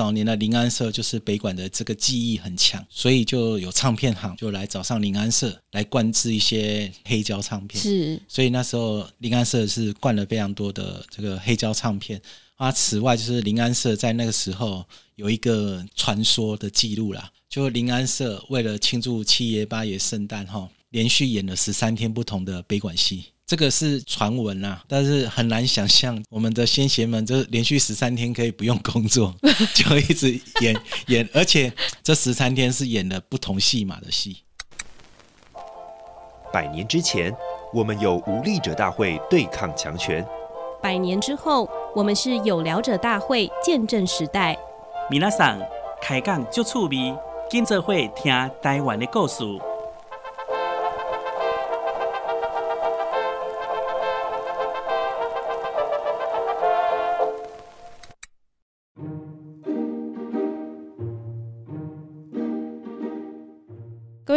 早年的林安社就是北管的这个技艺很强，所以就有唱片行就来找上林安社来灌制一些黑胶唱片。是，所以那时候林安社是灌了非常多的这个黑胶唱片。啊，此外就是林安社在那个时候有一个传说的记录啦，就林安社为了庆祝七爷八爷圣诞哈，连续演了十三天不同的北管戏。这个是传闻啊，但是很难想象我们的先贤们就是连续十三天可以不用工作，就一直演 演，而且这十三天是演了不同戏码的戏。百年之前，我们有无力者大会对抗强权。百年之后，我们是有聊者大会见证时代。米娜桑开讲就趣味，今则会听台湾的故事。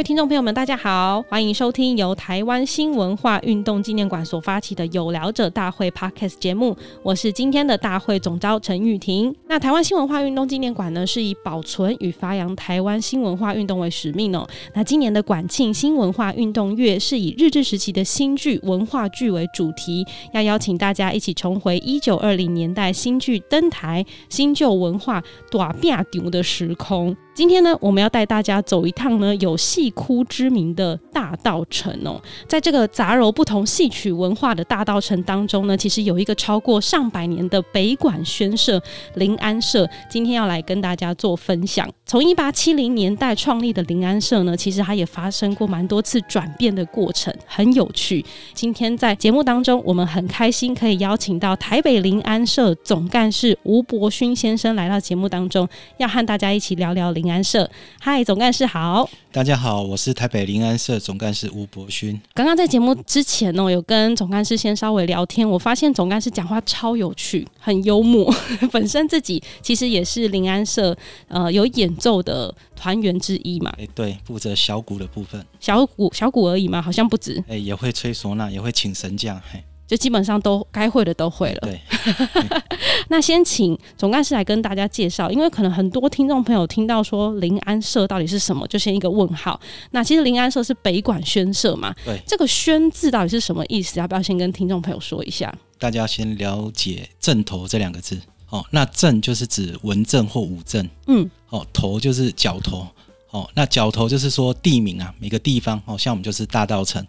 听众朋友们，大家好，欢迎收听由台湾新文化运动纪念馆所发起的有聊者大会 Podcast 节目。我是今天的大会总召陈玉婷。那台湾新文化运动纪念馆呢，是以保存与发扬台湾新文化运动为使命哦。那今年的馆庆新文化运动月是以日治时期的新剧文化剧为主题，要邀请大家一起重回一九二零年代新剧登台、新旧文化大变场的时空。今天呢，我们要带大家走一趟呢，有戏哭之名的大稻城哦。在这个杂糅不同戏曲文化的大稻城当中呢，其实有一个超过上百年的北管宣社林安社，今天要来跟大家做分享。从一八七零年代创立的灵安社呢，其实它也发生过蛮多次转变的过程，很有趣。今天在节目当中，我们很开心可以邀请到台北灵安社总干事吴伯勋先生来到节目当中，要和大家一起聊聊灵安社。嗨，总干事好。大家好，我是台北灵安社总干事吴伯勋。刚刚在节目之前呢，有跟总干事先稍微聊天，我发现总干事讲话超有趣，很幽默。本身自己其实也是临安社呃有演奏的团员之一嘛。哎，对，负责小鼓的部分。小鼓小鼓而已嘛，好像不止。哎，也会吹唢呐，也会请神将。嘿。就基本上都该会的都会了。对，那先请总干事来跟大家介绍，因为可能很多听众朋友听到说临安社到底是什么，就先一个问号。那其实临安社是北管宣社嘛？对，这个“宣”字到底是什么意思？要不要先跟听众朋友说一下？大家先了解“正头”这两个字。哦，那“正”就是指文镇或武镇。嗯。哦，“头”就是角头。哦，那角头就是说地名啊，每个地方哦，像我们就是大道城。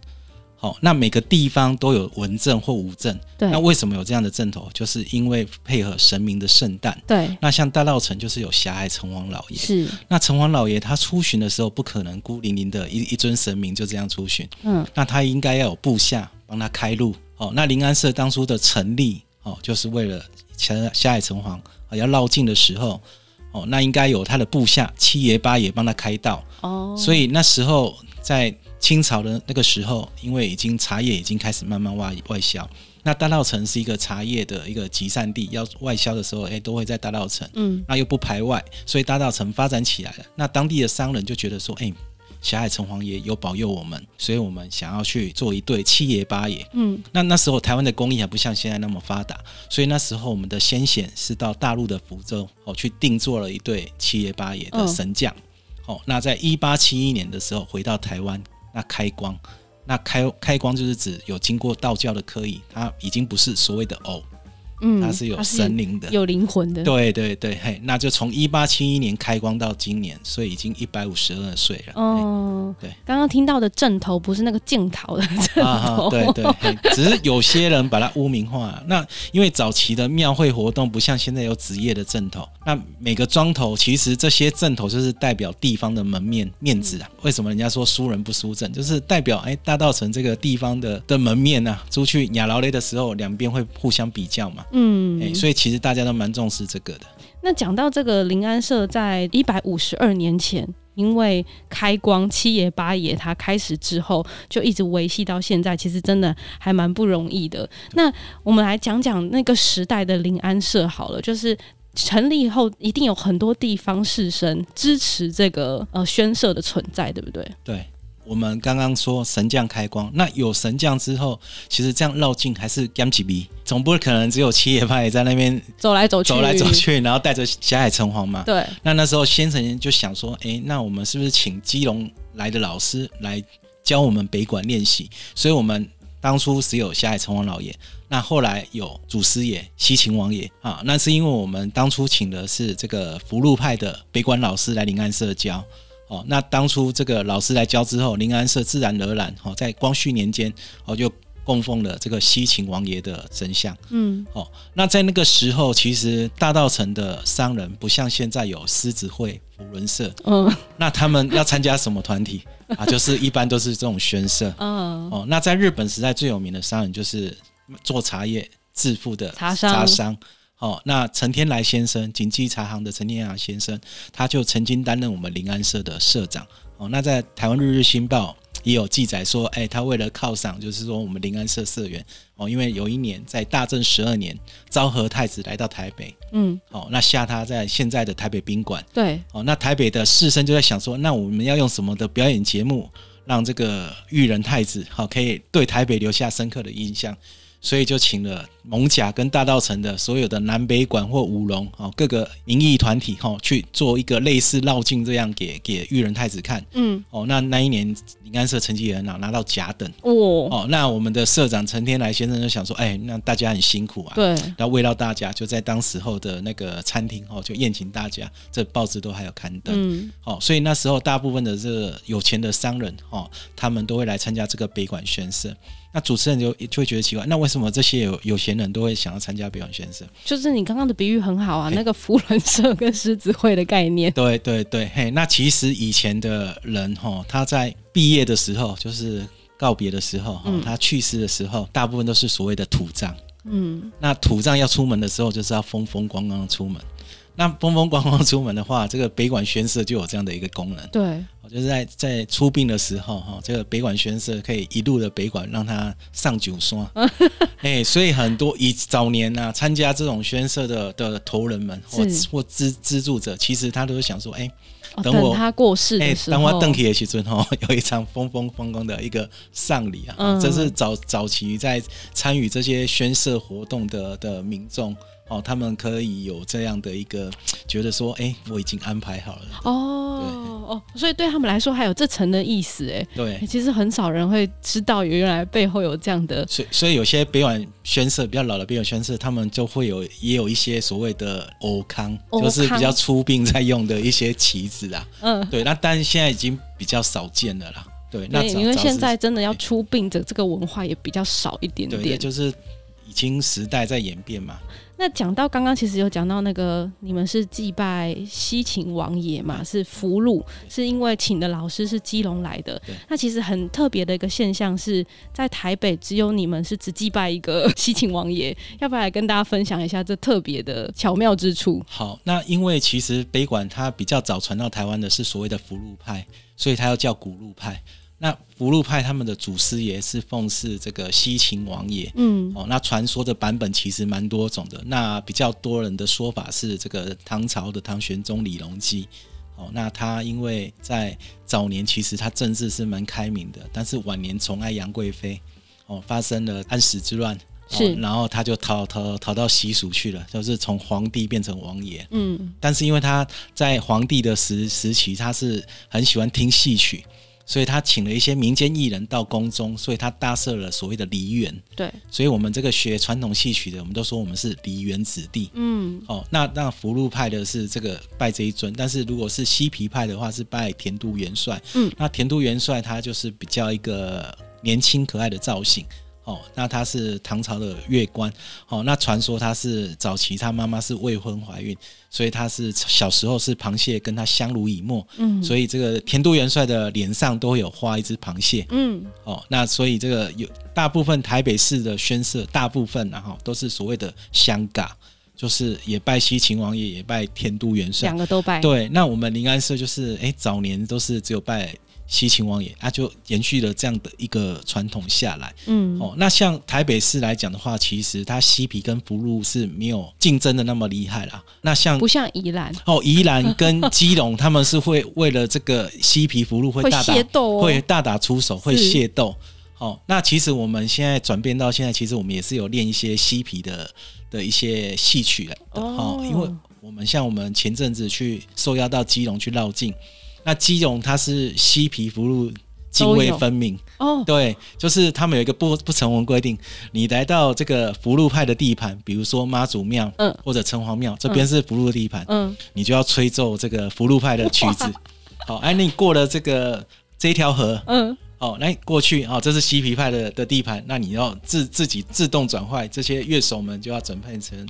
哦，那每个地方都有文镇或武镇，对。那为什么有这样的正头？就是因为配合神明的圣诞。对。那像大道城就是有狭隘城隍老爷。是。那城隍老爷他出巡的时候，不可能孤零零的一一尊神明就这样出巡。嗯。那他应该要有部下帮他开路。哦，那临安社当初的成立，哦，就是为了狭狭隘城隍要绕境的时候，哦，那应该有他的部下七爷八爷帮他开道。哦。所以那时候在。清朝的那个时候，因为已经茶叶已经开始慢慢外外销，那大稻城是一个茶叶的一个集散地，要外销的时候，哎，都会在大稻城，嗯，那又不排外，所以大稻城发展起来了。那当地的商人就觉得说，哎，狭隘城隍爷有保佑我们，所以我们想要去做一对七爷八爷，嗯，那那时候台湾的工艺还不像现在那么发达，所以那时候我们的先贤是到大陆的福州哦去定做了一对七爷八爷的神将，哦，那在一八七一年的时候回到台湾。那开光，那开开光就是指有经过道教的科仪，它已经不是所谓的偶。嗯，它是有神灵的，有灵魂的。对对对，嘿，那就从一八七一年开光到今年，所以已经一百五十二岁了。哦，对，刚刚听到的阵头不是那个镜头的阵头，啊、对对，只是有些人把它污名化。那因为早期的庙会活动不像现在有职业的阵头，那每个庄头其实这些阵头就是代表地方的门面面子啊。为什么人家说输人不输阵，就是代表哎大稻埕这个地方的的门面啊，出去亚劳雷的时候，两边会互相比较嘛。嗯、欸，所以其实大家都蛮重视这个的。那讲到这个临安社，在一百五十二年前，因为开光七爷八爷他开始之后，就一直维系到现在，其实真的还蛮不容易的。那我们来讲讲那个时代的临安社好了，就是成立以后，一定有很多地方士绅支持这个呃宣社的存在，对不对？对。我们刚刚说神将开光，那有神将之后，其实这样绕境还是干几笔，总不可能只有七爷派在那边走来走去，走来走去，然后带着霞海城隍嘛。对。那那时候先生就想说，哎，那我们是不是请基隆来的老师来教我们北管练习？所以我们当初只有霞海城隍老爷。那后来有祖师爷、西秦王爷啊，那是因为我们当初请的是这个福禄派的北管老师来临安社教，哦，那当初这个老师来教之后，临安社自然而然，哦，在光绪年间，哦，就供奉了这个西秦王爷的神像，嗯，哦，那在那个时候，其实大道城的商人不像现在有狮子会、福轮社，嗯，那他们要参加什么团体啊？就是一般都是这种宣社，嗯，哦，那在日本时代最有名的商人就是。做茶叶致富的茶商，茶商，哦，那陈天来先生，锦记茶行的陈天来先生，他就曾经担任我们临安社的社长，哦，那在台湾日日新报也有记载说，哎，他为了犒赏，就是说我们临安社社员，哦，因为有一年在大正十二年，昭和太子来到台北，嗯，哦，那下他在现在的台北宾馆，对，哦，那台北的士绅就在想说，那我们要用什么的表演节目，让这个裕仁太子，好，可以对台北留下深刻的印象。所以就请了蒙甲跟大道城的所有的南北馆或舞龙哦，各个民艺团体哈，去做一个类似绕境这样给给裕仁太子看。嗯，哦，那那一年灵安社成绩也很好，拿到甲等。哦，哦，那我们的社长陈天来先生就想说，哎，那大家很辛苦啊。对。要慰劳大家，就在当时候的那个餐厅哦，就宴请大家，这报纸都还有刊登。嗯。哦，所以那时候大部分的这个有钱的商人哦，他们都会来参加这个北管轩社。那主持人就就会觉得奇怪，那为什么这些有有钱人都会想要参加北管轩社？就是你刚刚的比喻很好啊，那个福伦社跟狮子会的概念。对对对，嘿，那其实以前的人哈，他在毕业的时候，就是告别的时候，嗯、他去世的时候，大部分都是所谓的土葬。嗯，那土葬要出门的时候，就是要风风光光出门。那风风光光出门的话，这个北管宣社就有这样的一个功能。对，就是在在出殡的时候，哈，这个北管宣社可以一路的北管让他上九山。哎，所以很多以早年呐、啊、参加这种宣社的的头人们或或资资助者，其实他都是想说，哎，等我、哦、等他过世的时候，等我登起的时尊哦，有一场风风光光的一个丧礼啊。嗯、这是早早期在参与这些宣誓活动的的民众。哦，他们可以有这样的一个觉得说，哎，我已经安排好了。哦对哦，所以对他们来说还有这层的意思，哎，对，其实很少人会知道，原来背后有这样的。所以，所以有些北管宣誓比较老的北管宣誓，他们就会有也有一些所谓的欧康，就是比较出殡在用的一些旗子啊。嗯，对，那但是现在已经比较少见了啦。对，那因为现在真的要出殡的这个文化也比较少一点点。对，就是已经时代在演变嘛。那讲到刚刚，其实有讲到那个你们是祭拜西秦王爷嘛，是俘虏，是因为请的老师是基隆来的。那其实很特别的一个现象是在台北只有你们是只祭拜一个西秦王爷，要不要来跟大家分享一下这特别的巧妙之处？好，那因为其实北管它比较早传到台湾的是所谓的福禄派，所以它要叫古禄派。那福禄派他们的祖师爷是奉祀这个西秦王爷，嗯，哦，那传说的版本其实蛮多种的。那比较多人的说法是这个唐朝的唐玄宗李隆基，哦，那他因为在早年其实他政治是蛮开明的，但是晚年宠爱杨贵妃，哦，发生了安史之乱，是，然后他就逃逃逃到西蜀去了，就是从皇帝变成王爷，嗯，但是因为他在皇帝的时时期，他是很喜欢听戏曲。所以他请了一些民间艺人到宫中，所以他搭设了所谓的梨园。对，所以我们这个学传统戏曲的，我们都说我们是梨园子弟。嗯，哦，那那福禄派的是这个拜这一尊，但是如果是西皮派的话，是拜田都元帅。嗯，那田都元帅他就是比较一个年轻可爱的造型。哦，那他是唐朝的乐官，哦，那传说他是早期他妈妈是未婚怀孕，所以他是小时候是螃蟹跟他相濡以沫，嗯，所以这个田都元帅的脸上都会有画一只螃蟹，嗯，哦，那所以这个有大部分台北市的宣社，大部分然后都是所谓的香嘎，就是也拜西秦王爷，也拜田都元帅，两个都拜，对，那我们临安社就是，哎，早年都是只有拜西秦王爷，他、啊、就延续了这样的一个传统下来。嗯，哦，那像台北市来讲的话，其实它西皮跟福禄是没有竞争的那么厉害啦。那像不像宜兰哦，宜兰跟基隆，他们是会为了这个西皮福禄会大打会大打出手，会械斗。哦，那其实我们现在转变到现在，其实我们也是有练一些西皮的的一些戏曲的哦，因为我们像我们前阵子去受邀到基隆去绕境，那基隆它是西皮福禄泾渭分明哦，对，就是他们有一个不不成文规定，你来到这个福禄派的地盘，比如说妈祖庙，嗯，或者城隍庙这边是福禄的地盘，嗯，你就要吹奏这个福禄派的曲子，好，哎，你过了这个这一条河，嗯。哦，那过去哦，这是西皮派的的地盘，那你要自自己自动转换，这些乐手们就要转换成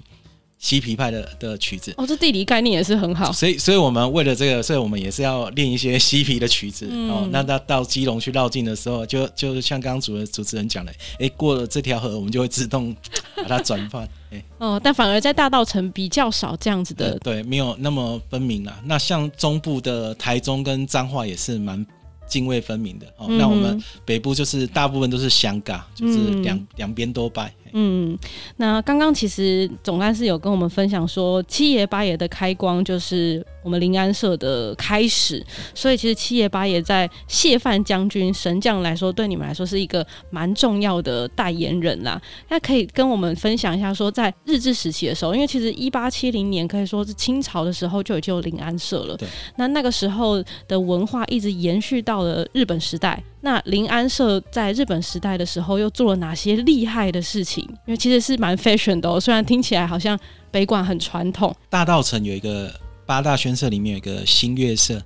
西皮派的的曲子。哦，这地理概念也是很好。所以，所以我们为了这个，所以我们也是要练一些嬉皮的曲子。嗯、哦，那到到基隆去绕境的时候，就就像刚刚主持主持人讲的，哎，过了这条河，我们就会自动把它转换。哎，哦，但反而在大道城比较少这样子的，对，没有那么分明了。那像中部的台中跟彰化也是蛮。泾渭分明的哦，那我们北部就是大部分都是相尬，嗯、就是两两边都拜。嗯，那刚刚其实总干事有跟我们分享说，七爷八爷的开光就是我们临安社的开始，所以其实七爷八爷在谢范将军神将来说，对你们来说是一个蛮重要的代言人啦。那可以跟我们分享一下，说在日治时期的时候，因为其实一八七零年可以说是清朝的时候就已经有临安社了，那那个时候的文化一直延续到了日本时代。那林安社在日本时代的时候又做了哪些厉害的事情？因为其实是蛮 fashion 的哦，虽然听起来好像北馆很传统。大道城有一个八大宣社里面有一个新月社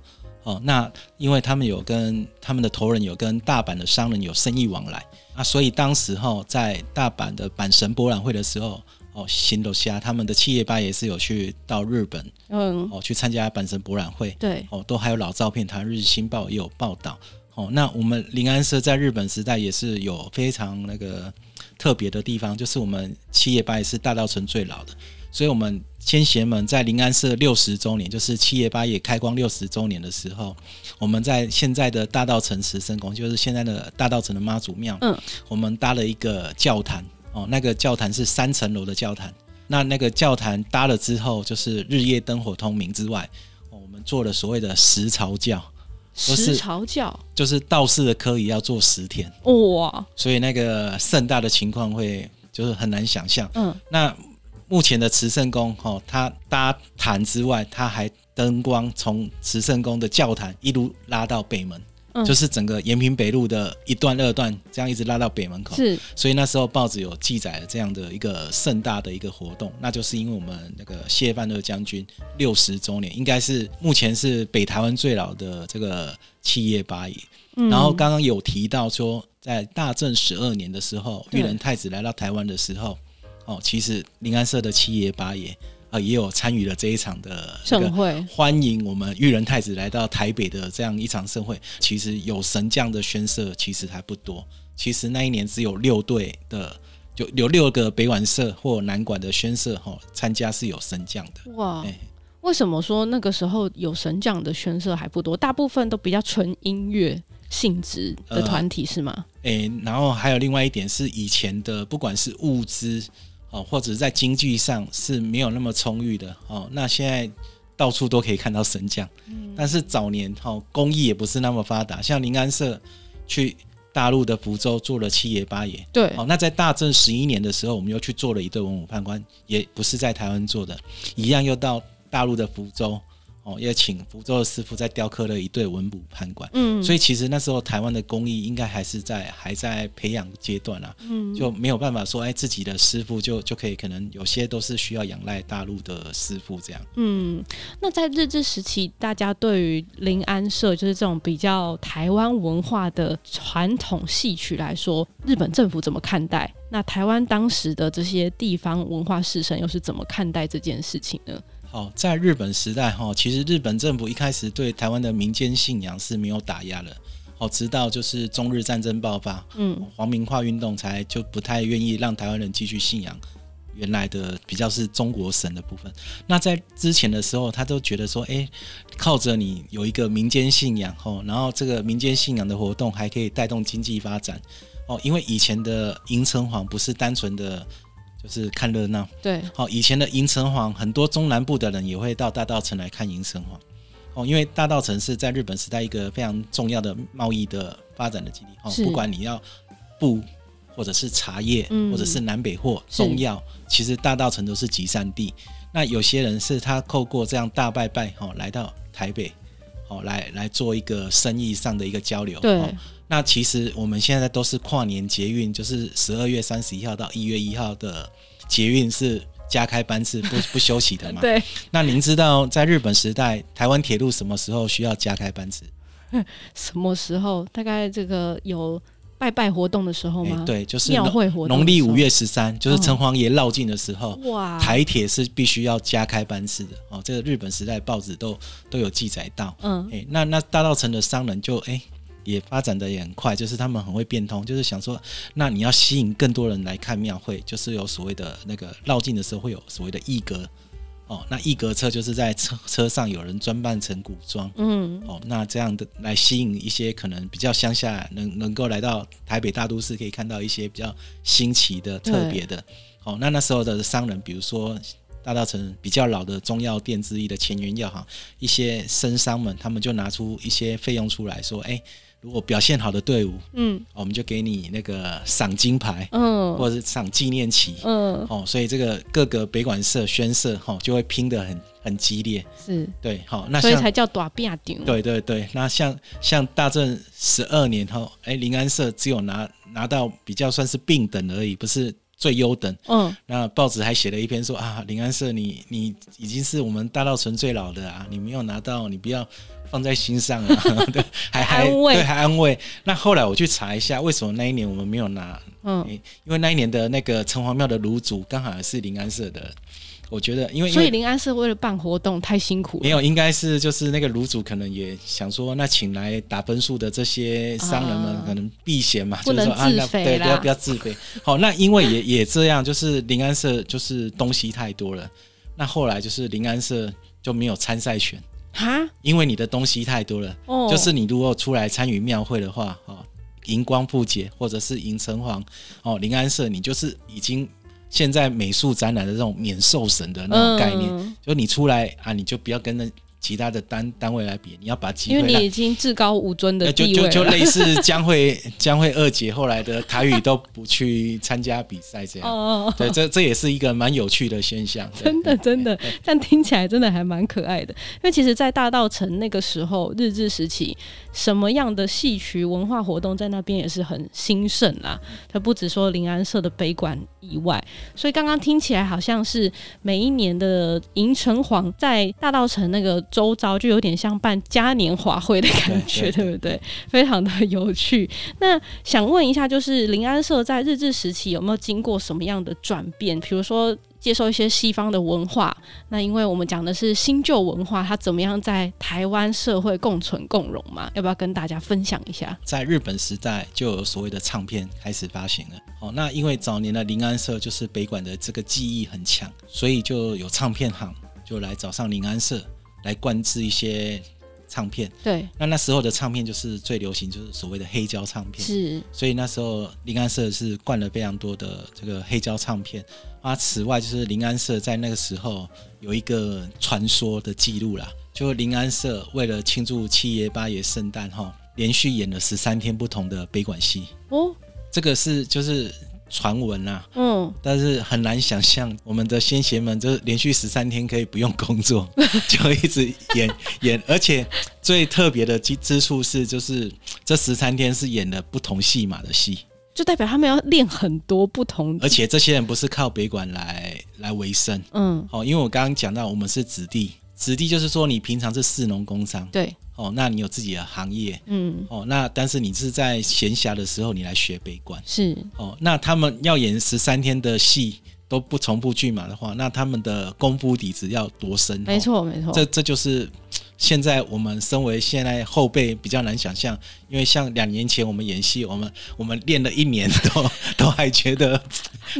哦，那因为他们有跟他们的头人有跟大阪的商人有生意往来啊，所以当时候在大阪的阪神博览会的时候哦，新楼虾他们的七爷八也是有去到日本，嗯，哦去参加阪神博览会，对，哦都还有老照片，台湾日新报也有报道。哦，那我们临安社在日本时代也是有非常那个特别的地方，就是我们七叶八爷是大稻城最老的，所以我们先贤们在临安社六十周年，就是七叶八爷开光六十周年的时候，我们在现在的大稻城慈圣宫，就是现在的大稻城的妈祖庙，嗯，我们搭了一个教坛，哦，那个教坛是三层楼的教坛，那那个教坛搭了之后，就是日夜灯火通明之外，我们做了所谓的石朝教。十朝教就是道士的科仪要做十天哇，所以那个盛大的情况会就是很难想象。嗯，那目前的慈圣宫哈，它搭坛之外，它还灯光从慈圣宫的教坛一路拉到北门。嗯、就是整个延平北路的一段、二段，这样一直拉到北门口。是，所以那时候报纸有记载了这样的一个盛大的一个活动，那就是因为我们那个谢范二将军六十周年，应该是目前是北台湾最老的这个七爷八爷。嗯、然后刚刚有提到说，在大正十二年的时候，裕仁太子来到台湾的时候，哦，其实临安社的七爷八爷。啊，也有参与了这一场的盛会，欢迎我们裕仁太子来到台北的这样一场盛会。其实有神将的宣社其实还不多，其实那一年只有六队的，就有六个北管社或南管的宣社哈参加是有神将的。哇，欸、为什么说那个时候有神将的宣社还不多？大部分都比较纯音乐性质的团体是吗？诶、欸，然后还有另外一点是以前的不管是物资。哦，或者在经济上是没有那么充裕的哦。那现在到处都可以看到神将，嗯、但是早年哦，工艺也不是那么发达。像临安社去大陆的福州做了七爷八爷，对。哦，那在大正十一年的时候，我们又去做了一对文武判官，也不是在台湾做的，一样又到大陆的福州。哦，也请福州的师傅在雕刻了一对文武判官，嗯，所以其实那时候台湾的工艺应该还是在还在培养阶段啊，嗯，就没有办法说，哎，自己的师傅就就可以，可能有些都是需要仰赖大陆的师傅这样。嗯，那在日治时期，大家对于临安社就是这种比较台湾文化的传统戏曲来说，日本政府怎么看待？那台湾当时的这些地方文化士绅又是怎么看待这件事情呢？好，在日本时代哈，其实日本政府一开始对台湾的民间信仰是没有打压的，好，直到就是中日战争爆发，嗯，皇民化运动才就不太愿意让台湾人继续信仰原来的比较是中国神的部分。那在之前的时候，他都觉得说，哎，靠着你有一个民间信仰哦，然后这个民间信仰的活动还可以带动经济发展哦。因为以前的银城隍不是单纯的，就是看热闹。对，好，以前的银城隍，很多中南部的人也会到大道城来看银城隍。哦，因为大道城是在日本时代一个非常重要的贸易的发展的基地。哦，不管你要布，或者是茶叶，或者是南北货、中药，其实大道城都是集散地。那有些人是他透过这样大拜拜，哈，来到台北，哦，来来做一个生意上的一个交流。对。那其实我们现在都是跨年捷运，就是十二月三十一号到一月一号的捷运是。加开班次不 不休息的嘛？对。那您知道在日本时代，台湾铁路什么时候需要加开班次？什么时候？大概这个有拜拜活动的时候吗？欸、对，就是庙会活动。农历五月十三，就是城隍爷绕境的时候。哇、哦！台铁是必须要加开班次的哦。这个日本时代报纸都都有记载到。嗯。哎、欸，那那大稻城的商人就哎。欸也发展的也很快，就是他们很会变通，就是想说，那你要吸引更多人来看庙会，就是有所谓的那个绕境的时候会有所谓的艺阁哦，那一格车就是在车车上有人装扮成古装，嗯，哦，那这样的来吸引一些可能比较乡下能能够来到台北大都市，可以看到一些比较新奇的、特别的，哦，那那时候的商人，比如说。大稻城比较老的中药店之一的乾元药行，一些绅商们，他们就拿出一些费用出来说：“哎、欸，如果表现好的队伍，嗯，我们就给你那个赏金牌，嗯，或者是赏纪念旗，嗯，哦，所以这个各个北管社、宣社，哈，就会拼得很很激烈，是。对，好，那所以才叫大变顶。对对对，那像像大正十二年后，哎，临安社只有拿拿到比较算是并等而已，不是。最优等，嗯，那报纸还写了一篇说啊，临安社你你已经是我们大稻埕最老的啊，你没有拿到，你不要放在心上啊，对，还还安慰，对，还安慰。那后来我去查一下，为什么那一年我们没有拿？嗯，因为那一年的那个城隍庙的炉主刚好是临安社的。我觉得，因为所以临安社为了办活动太辛苦了。没有，应该是就是那个炉主可能也想说，那请来打分数的这些商人们可能避嫌嘛，就是说啊，那对，不要不要自卑。好，那因为也 也这样，就是临安社就是东西太多了，那后来就是临安社就没有参赛权哈，因为你的东西太多了。哦，就是你如果出来参与庙会的话，哦，荧光布节或者是迎城隍，哦，临安社你就是已经。现在美术展览的这种免受审的那种概念，嗯、就你出来啊，你就不要跟那其他的单单位来比，你要把机会，因为你已经至高无尊的地位就就就类似江会 江会二姐后来的台语都不去参加比赛这样，哦、对，这这也是一个蛮有趣的现象。真的真的，但听起来真的还蛮可爱的。因为其实，在大道城那个时候，日治时期。什么样的戏曲文化活动在那边也是很兴盛啦。它不只说临安社的北馆以外，所以刚刚听起来好像是每一年的迎城隍在大道城那个周遭，就有点像办嘉年华会的感觉，对不对？非常的有趣。那想问一下，就是临安社在日治时期有没有经过什么样的转变？比如说。接受一些西方的文化，那因为我们讲的是新旧文化，它怎么样在台湾社会共存共荣嘛？要不要跟大家分享一下？在日本时代就有所谓的唱片开始发行了。哦，那因为早年的临安社就是北管的这个技艺很强，所以就有唱片行就来找上临安社来灌制一些。唱片对，那那时候的唱片就是最流行，就是所谓的黑胶唱片。是，所以那时候林安社是灌了非常多的这个黑胶唱片。啊，此外就是林安社在那个时候有一个传说的记录啦，就林安社为了庆祝七爷八爷圣诞哈，连续演了十三天不同的悲管戏。哦，这个是就是。传闻啊，嗯，但是很难想象我们的先贤们，就是连续十三天可以不用工作，就一直演演，而且最特别的之之处是，就是这十三天是演了不同戏码的戏，就代表他们要练很多不同，而且这些人不是靠北管来来维生，嗯，好，因为我刚刚讲到我们是子弟，子弟就是说你平常是士农工商，对。哦，那你有自己的行业，嗯，哦，那但是你是在闲暇的时候你来学北管，是，哦，那他们要演十三天的戏都不重复剧码的话，那他们的功夫底子要多深？没错，没错，这这就是现在我们身为现在后辈比较难想象，因为像两年前我们演戏，我们我们练了一年都都还觉得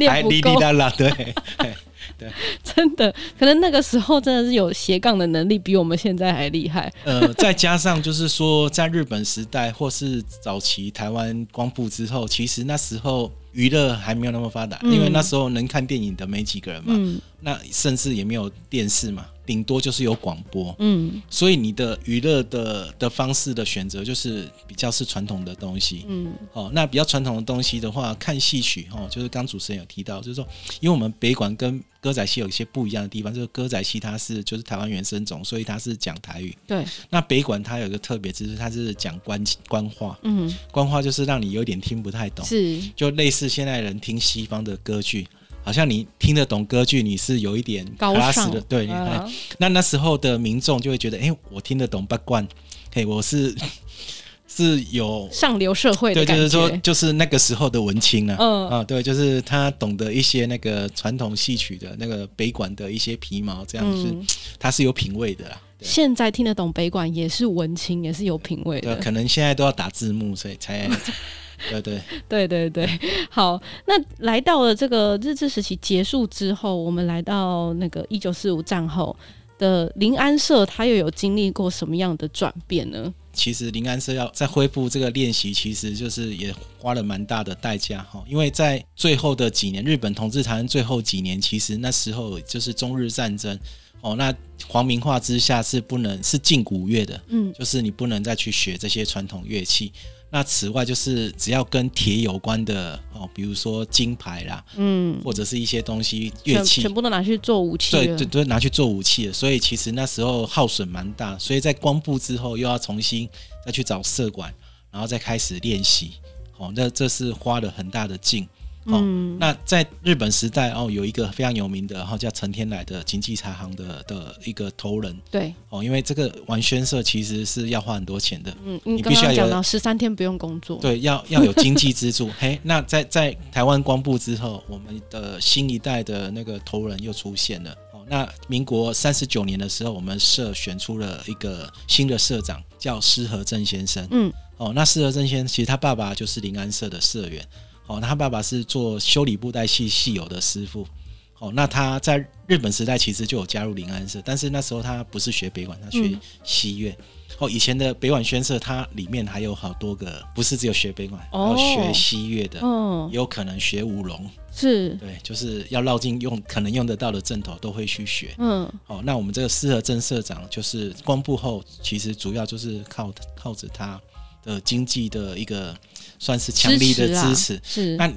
还哩哩啦啦，对 对对，真的，可能那个时候真的是有斜杠的能力比我们现在还厉害。呃，再加上就是说，在日本时代或是早期台湾光复之后，其实那时候娱乐还没有那么发达，嗯、因为那时候能看电影的没几个人嘛，嗯、那甚至也没有电视嘛。顶多就是有广播，嗯，所以你的娱乐的的方式的选择就是比较是传统的东西，嗯，哦，那比较传统的东西的话，看戏曲，哦，就是刚主持人有提到，就是说，因为我们北管跟歌仔戏有一些不一样的地方，就是歌仔戏它是就是台湾原生种，所以它是讲台语，对，那北管它有一个特别，之处它是讲官官话，嗯，官话就是让你有点听不太懂，是，就类似现在人听西方的歌剧。好像你听得懂歌剧，你是有一点高尚的，对。啊、那那时候的民众就会觉得，哎、欸，我听得懂八卦，嘿，我是 是有上流社会的感觉，对，就是说，就是那个时候的文青啊，嗯啊，对，就是他懂得一些那个传统戏曲的那个北管的一些皮毛，这样子，嗯、他是有品味的啦。现在听得懂北管也是文青，也是有品味的。对，可能现在都要打字幕，所以才。对对对对对，好，那来到了这个日治时期结束之后，我们来到那个一九四五战后的临安社，它又有经历过什么样的转变呢？其实临安社要再恢复这个练习，其实就是也花了蛮大的代价哈，因为在最后的几年，日本统治台湾最后几年，其实那时候就是中日战争哦，那皇民化之下是不能是禁古乐的，嗯，就是你不能再去学这些传统乐器。那此外，就是只要跟铁有关的哦，比如说金牌啦，嗯，或者是一些东西乐器，全部都拿去做武器，对对，都拿去做武器了。所以其实那时候耗损蛮大，所以在光复之后又要重新再去找射管，然后再开始练习。哦，那这是花了很大的劲。哦，嗯、那在日本时代哦，有一个非常有名的，然后叫陈天来的经济茶行的的一个头人。对，哦，因为这个玩宣社其实是要花很多钱的。嗯，你必须要讲到十三天不用工作。对，要要有经济支柱。嘿，那在在台湾光复之后，我们的新一代的那个头人又出现了。哦，那民国三十九年的时候，我们社选出了一个新的社长，叫施和正先生。嗯，哦，那施和正先生其实他爸爸就是临安社的社员。哦，那他爸爸是做修理布袋戏戏友的师傅。哦，那他在日本时代其实就有加入临安社，但是那时候他不是学北管，他学西乐。嗯、哦，以前的北管宣社，它里面还有好多个，不是只有学北管，还有学西乐的，哦，有可能学舞龙，是对，就是要绕进用可能用得到的阵头都会去学。嗯，哦，那我们这个四和正社长就是光复后，其实主要就是靠靠着他的经济的一个。算是强力的支持。支持啊、是。那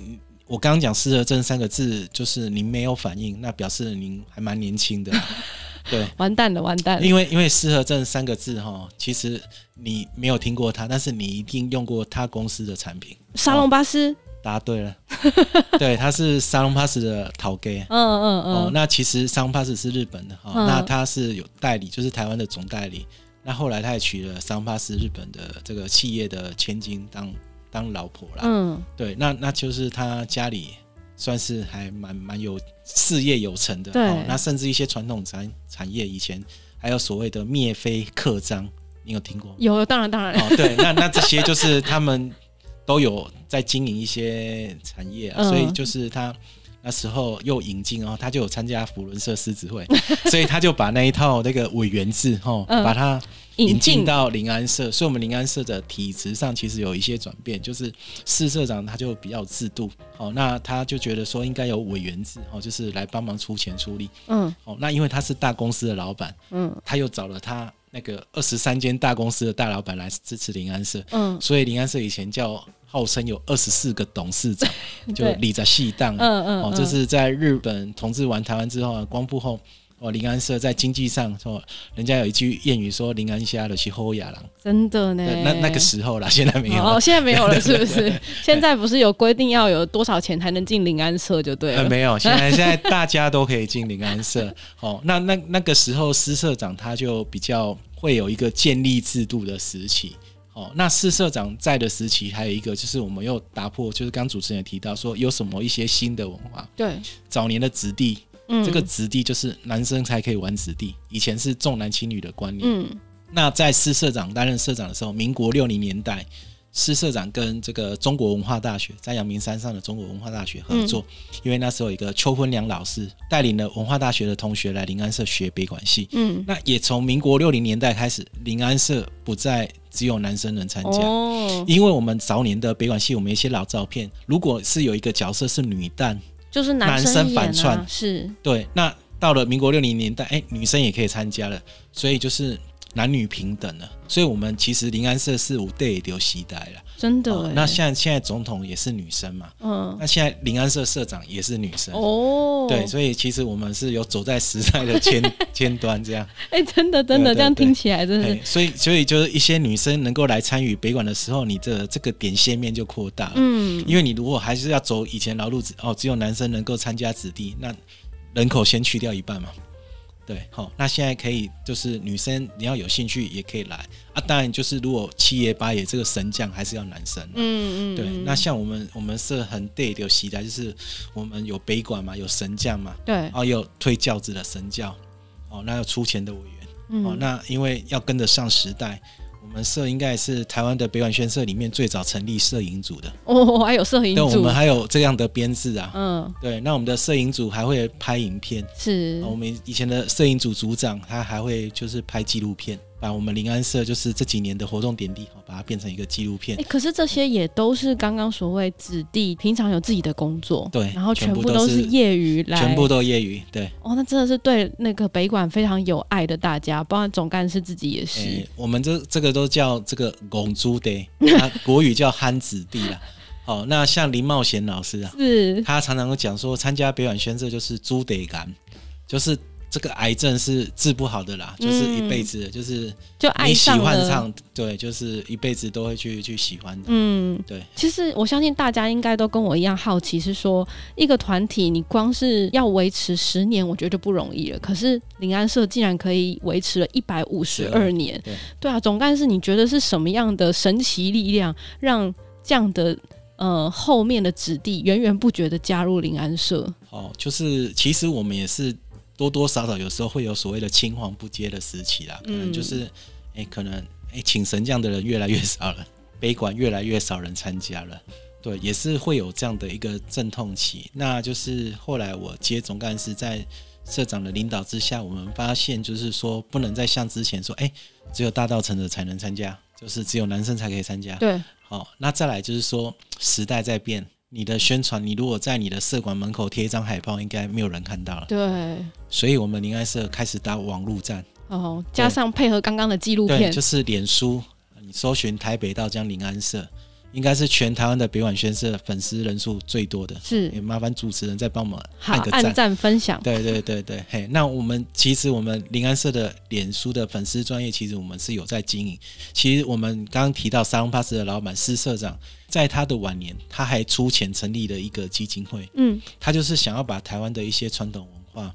我刚刚讲“失和症”三个字，就是您没有反应，那表示您还蛮年轻的。对，完蛋了，完蛋了。因为因为“失和症”三个字哈，其实你没有听过它，但是你一定用过他公司的产品。沙龙巴斯。答对了。对，他是沙龙巴斯的头家。嗯嗯嗯。哦，那其实沙龙巴斯是日本的哈，嗯、那他是有代理，就是台湾的总代理。那后来他也娶了沙龙巴斯日本的这个企业的千金当。当老婆啦，嗯，对，那那就是他家里算是还蛮蛮有事业有成的，对、哦，那甚至一些传统产产业以前还有所谓的灭非刻章，你有听过？有，当然当然，哦，对，那那这些就是他们都有在经营一些产业啊，嗯、所以就是他那时候又引进哦，他就有参加扶轮社狮子会，所以他就把那一套那个委员制哦，嗯、把它。引进。到临安社，所以我们临安社的体制上其实有一些转变，就是市社长他就比较制度，哦，那他就觉得说应该有委员制，哦，就是来帮忙出钱出力，嗯，哦，那因为他是大公司的老板，嗯，他又找了他那个二十三间大公司的大老板来支持林安社，嗯，所以林安社以前叫号称有二十四个董事长，就理着细当，嗯嗯，哦，就是在日本统治完台湾之后，光复后。哦，临安社在经济上说，人家有一句谚语说“临安虾的去后亚郎”，真的呢。那那个时候啦，现在没有。哦，现在没有了，是不是？现在不是有规定要有多少钱才能进临安社就对了。呃，没有，现在 现在大家都可以进临安社。哦，那那那个时候施社长他就比较会有一个建立制度的时期。哦，那施社长在的时期还有一个就是我们又打破，就是刚主持人也提到说有什么一些新的文化。对，早年的子弟。嗯、这个子弟就是男生才可以玩子弟，以前是重男轻女的观念。嗯，那在施社长担任社长的时候，民国六零年代，施社长跟这个中国文化大学在阳明山上的中国文化大学合作，嗯、因为那时候有一个邱坤良老师带领了文化大学的同学来临安社学北管系。嗯，那也从民国六零年代开始，临安社不再只有男生能参加，哦、因为我们早年的北管系，我们一些老照片，如果是有一个角色是女旦，就是男生、反串，是对。那到了民国六零年代，哎、欸，女生也可以参加了，所以就是。男女平等了，所以我们其实临安社是五代丢西代了，真的、哦。那现在现在总统也是女生嘛，嗯，那现在临安社社长也是女生哦，对，所以其实我们是有走在时代的前 前端这样。哎、欸，真的真的，这样听起来真的。所以所以就是一些女生能够来参与北管的时候，你的这个点线面就扩大了，嗯，因为你如果还是要走以前老路子哦，只有男生能够参加子弟，那人口先去掉一半嘛。对，好，那现在可以就是女生你要有兴趣也可以来啊。当然就是如果七爷八爷这个神将还是要男生，嗯嗯，对。那像我们我们是很对的期待，就是我们有北管嘛，有神将嘛，对，然后有推轿子的神教，哦，那有出钱的委员，哦，那因为要跟得上时代。我们社应该是台湾的北管宣社里面最早成立摄影组的。哦，还有摄影组，对，我们还有这样的编制啊，嗯，对，那我们的摄影组还会拍影片，是，我们以前的摄影组组长他还会就是拍纪录片。把我们临安社就是这几年的活动点滴，把它变成一个纪录片。哎，可是这些也都是刚刚所谓子弟，平常有自己的工作，对，然后全部都是业余来，全部都业余，对。哦，那真的是对那个北管非常有爱的大家，包括总干事自己也是。我们这这个都叫这个拱猪的，那国语叫憨子弟啦。哦，那像林茂贤老师啊，是，他常常会讲说，参加北管宣社就是猪得感，就是。这个癌症是治不好的啦，嗯、就是一辈子，就是就你喜欢上，对，就是一辈子都会去去喜欢的。嗯，对。其实我相信大家应该都跟我一样好奇，是说一个团体你光是要维持十年，我觉得就不容易了。可是林安社竟然可以维持了一百五十二年，对，对啊。总干事，你觉得是什么样的神奇力量，让这样的呃后面的子弟源源不绝的加入临安社？哦，就是其实我们也是。多多少少有时候会有所谓的青黄不接的时期啦，可能就是，哎、嗯欸，可能哎、欸，请神将的人越来越少了，北管越来越少人参加了，对，也是会有这样的一个阵痛期。那就是后来我接总干事，在社长的领导之下，我们发现就是说，不能再像之前说，哎、欸，只有大道城的才能参加，就是只有男生才可以参加。对，好，那再来就是说，时代在变。你的宣传，你如果在你的社馆门口贴一张海报，应该没有人看到了。对，所以我们林安社开始打网络战。哦，加上配合刚刚的纪录片，就是脸书，你搜寻台北到江林安社。应该是全台湾的北管宣社粉丝人数最多的，是也麻烦主持人再帮我们按个赞，按赞分享。对对对对，嘿，那我们其实我们林安社的脸书的粉丝专业，其实我们是有在经营。其实我们刚刚提到沙龙巴斯的老板施社长，在他的晚年，他还出钱成立了一个基金会，嗯，他就是想要把台湾的一些传统文化。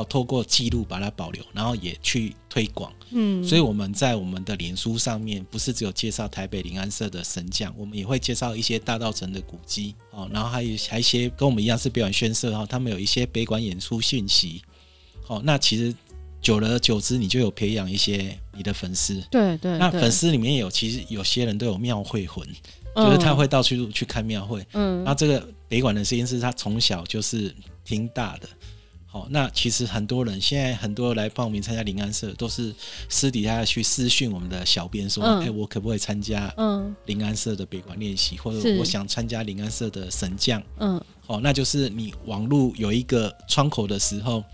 哦，透过记录把它保留，然后也去推广。嗯，所以我们在我们的脸书上面，不是只有介绍台北灵安社的神将，我们也会介绍一些大道城的古迹哦，然后还有还有一些跟我们一样是北管宣社哈，他们有一些北管演出讯息。哦，那其实久而久之，你就有培养一些你的粉丝。对对，那粉丝里面有其实有些人都有庙会魂，嗯、就是他会到处去看庙会。嗯，那这个北管的实验室，他从小就是听大的。好，那其实很多人现在很多来报名参加灵安社，都是私底下去私讯我们的小编说，哎、嗯。欸，我可不可以参加嗯。灵安社的北管练习，或者我想参加灵安社的神将，嗯，好，那就是你网络有一个窗口的时候。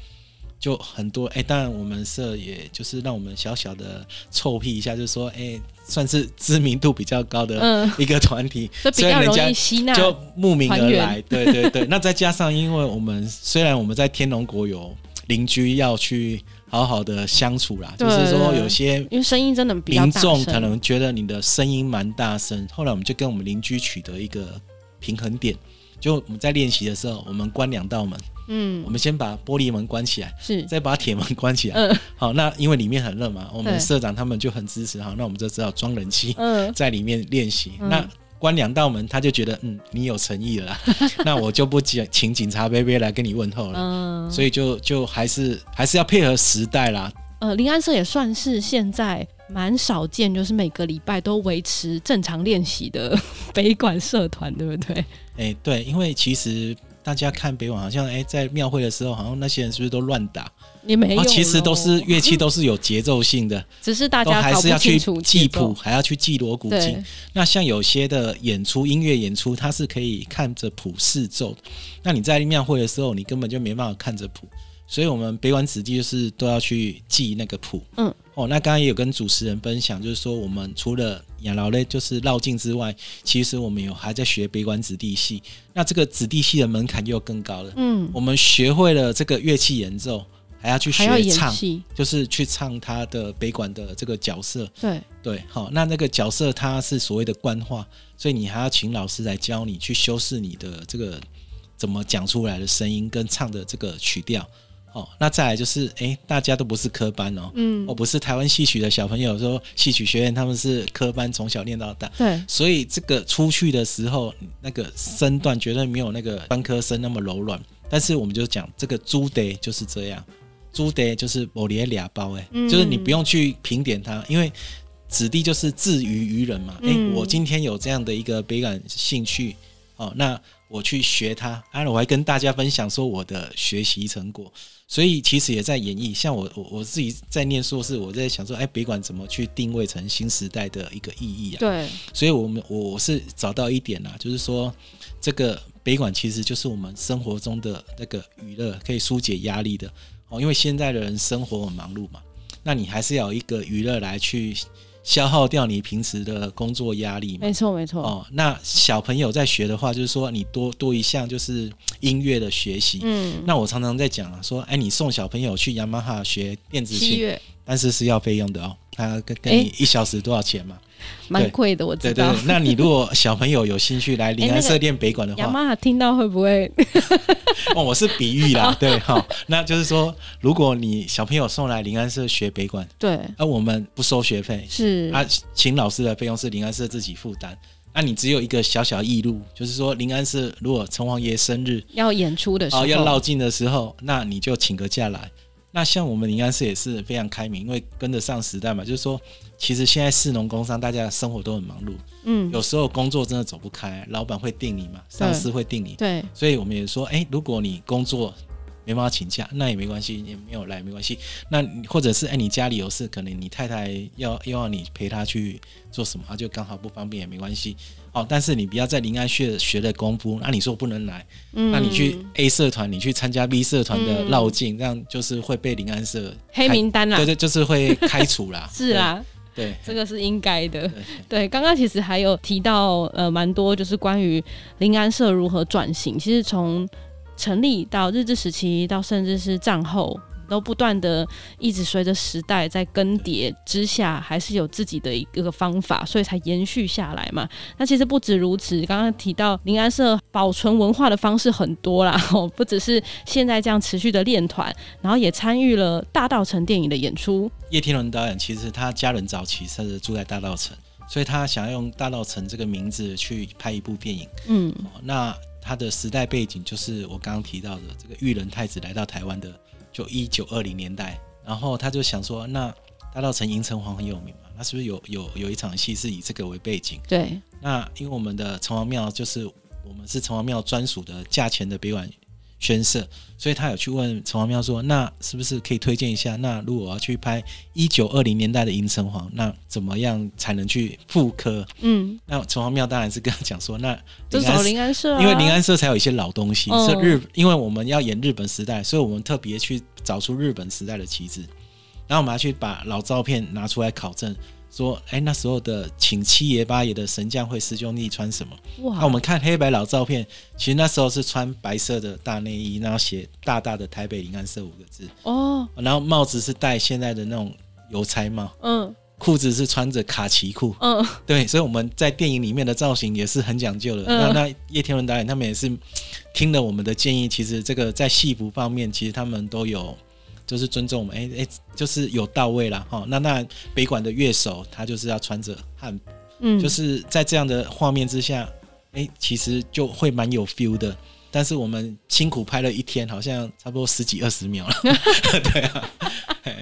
就很多哎，当然我们社也就是让我们小小的臭屁一下，就是说哎，算是知名度比较高的一个团体，嗯、所以人家就慕名而来。对对对，那再加上因为我们虽然我们在天龙国有邻居要去好好的相处啦，就是说有些因为声音真的比较民众可能觉得你的声音蛮大声，后来我们就跟我们邻居取得一个平衡点，就我们在练习的时候，我们关两道门。嗯，我们先把玻璃门关起来，是，再把铁门关起来。嗯，好，那因为里面很热嘛，我们社长他们就很支持，好，那我们就只好装冷气，嗯，在里面练习。那关两道门，他就觉得，嗯，你有诚意了啦，那我就不请请警察伯伯来跟你问候了。所以就就还是还是要配合时代啦。呃，临安社也算是现在蛮少见，就是每个礼拜都维持正常练习的 北管社团，对不对？哎、欸，对，因为其实大家看北管，好像哎、欸，在庙会的时候，好像那些人是不是都乱打？你没有，其实都是乐器，都是有节奏性的，只是大家还是要去记谱，还要去记锣鼓经。那像有些的演出，音乐演出，它是可以看着谱试奏的。那你在庙会的时候，你根本就没办法看着谱，所以我们北管子弟就是都要去记那个谱。嗯，哦，那刚刚也有跟主持人分享，就是说我们除了养老类就是绕境之外，其实我们有还在学北管子弟戏。那这个子弟戏的门槛又更高了。嗯，我们学会了这个乐器演奏。还要去学唱，就是去唱他的北管的这个角色。对对，好，那那个角色他是所谓的官话，所以你还要请老师来教你去修饰你的这个怎么讲出来的声音跟唱的这个曲调。哦，那再来就是，哎、欸，大家都不是科班哦，嗯，我，不是台湾戏曲的小朋友说戏曲学院他们是科班，从小练到大。对，所以这个出去的时候，那个身段绝对没有那个专科生那么柔软。但是我们就讲这个朱德就是这样。猪的就是我连俩包哎，就是你不用去评点他，因为子弟就是自娱于人嘛。哎、欸，我今天有这样的一个北感兴趣哦，那我去学他，啊，我还跟大家分享说我的学习成果，所以其实也在演绎。像我我我自己在念硕士，我在想说，哎、欸，北管怎么去定位成新时代的一个意义啊？对，所以我们我我是找到一点啊，就是说这个北管其实就是我们生活中的那个娱乐，可以疏解压力的。哦，因为现在的人生活很忙碌嘛，那你还是要有一个娱乐来去消耗掉你平时的工作压力嘛。没错，没错。哦，那小朋友在学的话，就是说你多多一项就是音乐的学习。嗯，那我常常在讲啊，说，哎，你送小朋友去雅马哈学电子琴，但是是要费用的哦。他跟跟你一小时多少钱嘛？蛮贵的，我知道。对对对，那你如果小朋友有兴趣来 临安社店北馆的话，雅马哈听到会不会？哦，我是比喻啦，对哈。那就是说，如果你小朋友送来临安社学北馆，对，而我们不收学费，是啊，请老师的费用是临安社自己负担。那你只有一个小小义务，就是说临安社如果城隍爷生日要演出的时候，哦，要绕境的时候，那你就请个假来。那像我们灵安社也是非常开明，因为跟得上时代嘛。就是说，其实现在市农工商大家生活都很忙碌，嗯，有时候工作真的走不开，老板会定你嘛，上司会定你，对，所以我们也说，哎、欸，如果你工作没办法请假，那也没关系，也没有来没关系。那或者是哎、欸，你家里有事，可能你太太要又要你陪她去做什么，她就刚好不方便也没关系。哦，但是你不要在临安社学的功夫，那你说不能来，嗯、那你去 A 社团，你去参加 B 社团的绕境，这样就是会被临安社黑名单啦，对对，就是会开除啦。是啊，对，这个是应该的。对，刚刚其实还有提到呃蛮多，就是关于临安社如何转型，其实从成立到日治时期，到甚至是战后。都不断的一直随着时代在更迭之下，还是有自己的一个方法，所以才延续下来嘛。那其实不止如此，刚刚提到临安社保存文化的方式很多啦，哦，不只是现在这样持续的练团，然后也参与了大道城电影的演出。叶天伦导演其实他家人早期是住在大道城，所以他想要用大道城这个名字去拍一部电影。嗯，那他的时代背景就是我刚刚提到的这个裕仁太子来到台湾的。就一九二零年代，然后他就想说，那大稻城银城隍很有名嘛，那是不是有有有一场戏是以这个为背景？对。那因为我们的城隍庙就是我们是城隍庙专属的价钱的北管宣社，所以他有去问城隍庙说，那是不是可以推荐一下？那如果我要去拍一九二零年代的银城隍，那怎么样才能去复刻？嗯，那城隍庙当然是跟他讲说，那就找灵安社，因为灵安社才有一些老东西，是日，因为我们要演日本时代，所以我们特别去找出日本时代的旗帜，然后我们还去把老照片拿出来考证。说，哎、欸，那时候的请七爷八爷的神将会师兄弟穿什么？哇！那我们看黑白老照片，其实那时候是穿白色的大内衣，然后写大大的“台北灵安社”五个字。哦。然后帽子是戴现在的那种邮差帽。嗯。裤子是穿着卡其裤。嗯。对，所以我们在电影里面的造型也是很讲究的。嗯、那那叶天伦导演他们也是听了我们的建议，其实这个在戏服方面，其实他们都有。就是尊重我们，哎、欸、哎、欸，就是有到位了哈。那那北管的乐手，他就是要穿着汉服，嗯，就是在这样的画面之下，哎、欸，其实就会蛮有 feel 的。但是我们辛苦拍了一天，好像差不多十几二十秒了，对啊。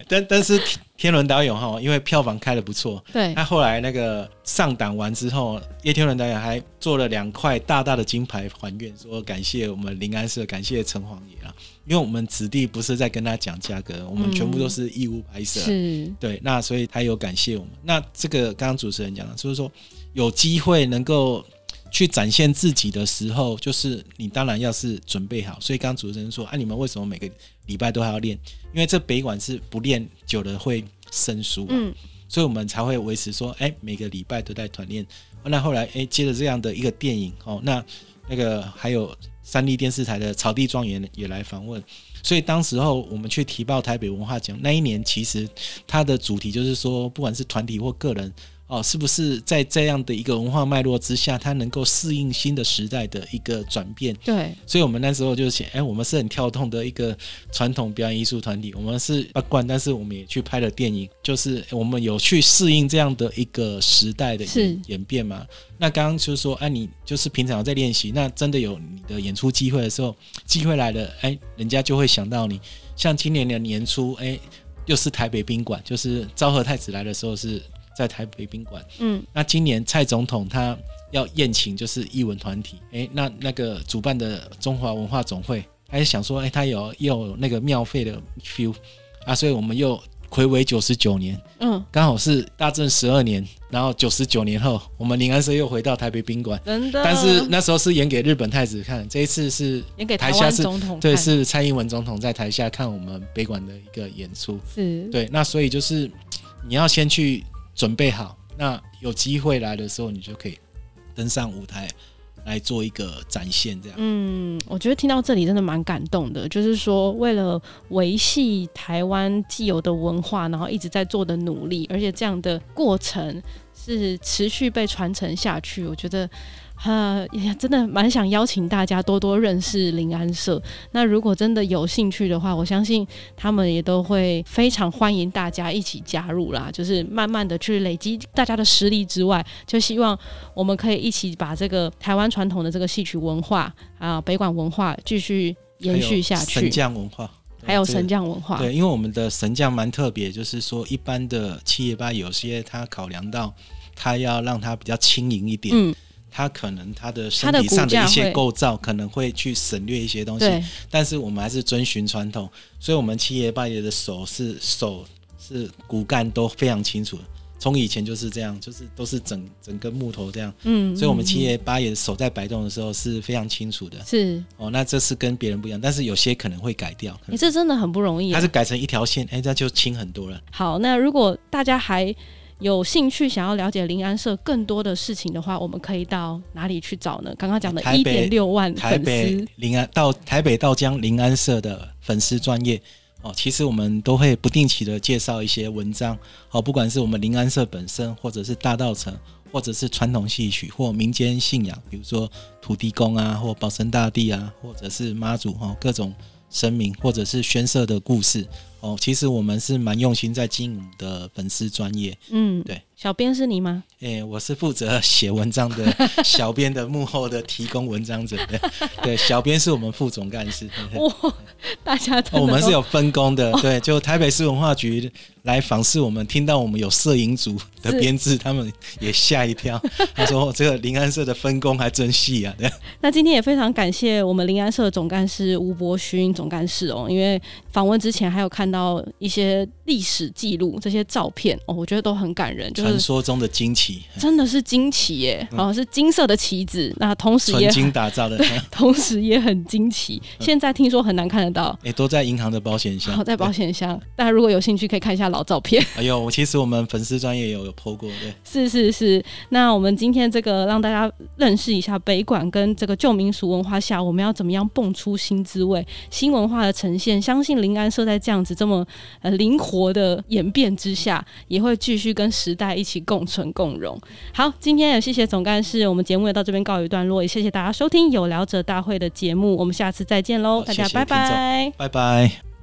但但是天伦导演哈，因为票房开的不错，对，他后来那个上档完之后，叶天伦导演还做了两块大大的金牌还愿，说感谢我们灵安社，感谢城隍爷啊，因为我们子弟不是在跟他讲价格，我们全部都是义务拍摄，是，对，那所以他有感谢我们。那这个刚刚主持人讲了，就是说有机会能够。去展现自己的时候，就是你当然要是准备好。所以刚刚主持人说：“啊，你们为什么每个礼拜都还要练？因为这北管是不练久了会生疏。嗯，所以我们才会维持说，哎，每个礼拜都在团练。那后来，哎，接着这样的一个电影，哦，那那个还有三立电视台的草地庄园也来访问。所以当时候我们去提报台北文化奖那一年，其实它的主题就是说，不管是团体或个人。”哦，是不是在这样的一个文化脉络之下，它能够适应新的时代的一个转变？对，所以我们那时候就写，哎，我们是很跳动的一个传统表演艺术团体，我们是八贯，但是我们也去拍了电影，就是我们有去适应这样的一个时代的演演变嘛。那刚刚就是说，哎，你就是平常有在练习，那真的有你的演出机会的时候，机会来了，哎，人家就会想到你。像今年的年初，哎，又是台北宾馆，就是昭和太子来的时候是。在台北宾馆，嗯，那今年蔡总统他要宴请，就是艺文团体，哎、欸，那那个主办的中华文化总会，还是想说，哎、欸，他有又有那个庙会的 feel 啊，所以我们又睽违九十九年，嗯，刚好是大正十二年，然后九十九年后，我们临安社又回到台北宾馆，真的，但是那时候是演给日本太子看，这一次是演给台下是总统，对，是蔡英文总统在台下看我们北馆的一个演出，是。对，那所以就是你要先去。准备好，那有机会来的时候，你就可以登上舞台来做一个展现。这样，嗯，我觉得听到这里真的蛮感动的。就是说，为了维系台湾既有的文化，然后一直在做的努力，而且这样的过程是持续被传承下去。我觉得。呃，也真的蛮想邀请大家多多认识林安社。那如果真的有兴趣的话，我相信他们也都会非常欢迎大家一起加入啦。就是慢慢的去累积大家的实力之外，就希望我们可以一起把这个台湾传统的这个戏曲文化啊，北管文化继续延续下去。神将文化，还有神将文化。对，因为我们的神将蛮特别，就是说一般的企业吧，有些他考量到他要让他比较轻盈一点。嗯。他可能他的身体上的一些构造可能会去省略一些东西，但是我们还是遵循传统，所以我们七爷八爷的手是手是骨干都非常清楚，从以前就是这样，就是都是整整根木头这样，嗯，所以我们七爷八爷的手在摆动的时候是非常清楚的，是。哦，那这是跟别人不一样，但是有些可能会改掉，你这真的很不容易，它是改成一条线，哎，那就轻很多了。好，那如果大家还有兴趣想要了解临安社更多的事情的话，我们可以到哪里去找呢？刚刚讲的一点六万粉丝，台北灵安到台北到江临安社的粉丝专业哦，其实我们都会不定期的介绍一些文章哦，不管是我们临安社本身，或者是大道城，或者是传统戏曲或民间信仰，比如说土地公啊，或保生大帝啊，或者是妈祖哈，各种神明，或者是宣社的故事。哦，其实我们是蛮用心在经营的粉丝专业，嗯，对。小编是你吗？诶、欸，我是负责写文章的 小编的幕后的提供文章者，对，对小编是我们副总干事。哇，大家哦，我们是有分工的，对，就台北市文化局来访视我们，听到我们有摄影组的编制，他们也吓一跳，他说这个灵安社的分工还真细啊。对，那今天也非常感谢我们灵安社总干事吴伯勋总干事哦，因为访问之前还有看到一些历史记录，这些照片哦，我觉得都很感人，就。传说中的金旗，真的是金旗耶！哦，是金色的旗子，那同时也纯金 打造的，对，同时也很惊奇。现在听说很难看得到，哎，都在银行的保险箱，在保险箱。大家如果有兴趣，可以看一下老照片。哎呦，我其实我们粉丝专业有有 po 过，对，是是是。那我们今天这个让大家认识一下北管跟这个旧民俗文化下，我们要怎么样蹦出新滋味、新文化的呈现？相信林安社在这样子这么呃灵活的演变之下，也会继续跟时代。一起共存共荣。好，今天也谢谢总干事，我们节目也到这边告一段落，也谢谢大家收听有聊者大会的节目，我们下次再见喽，大家拜拜，拜拜。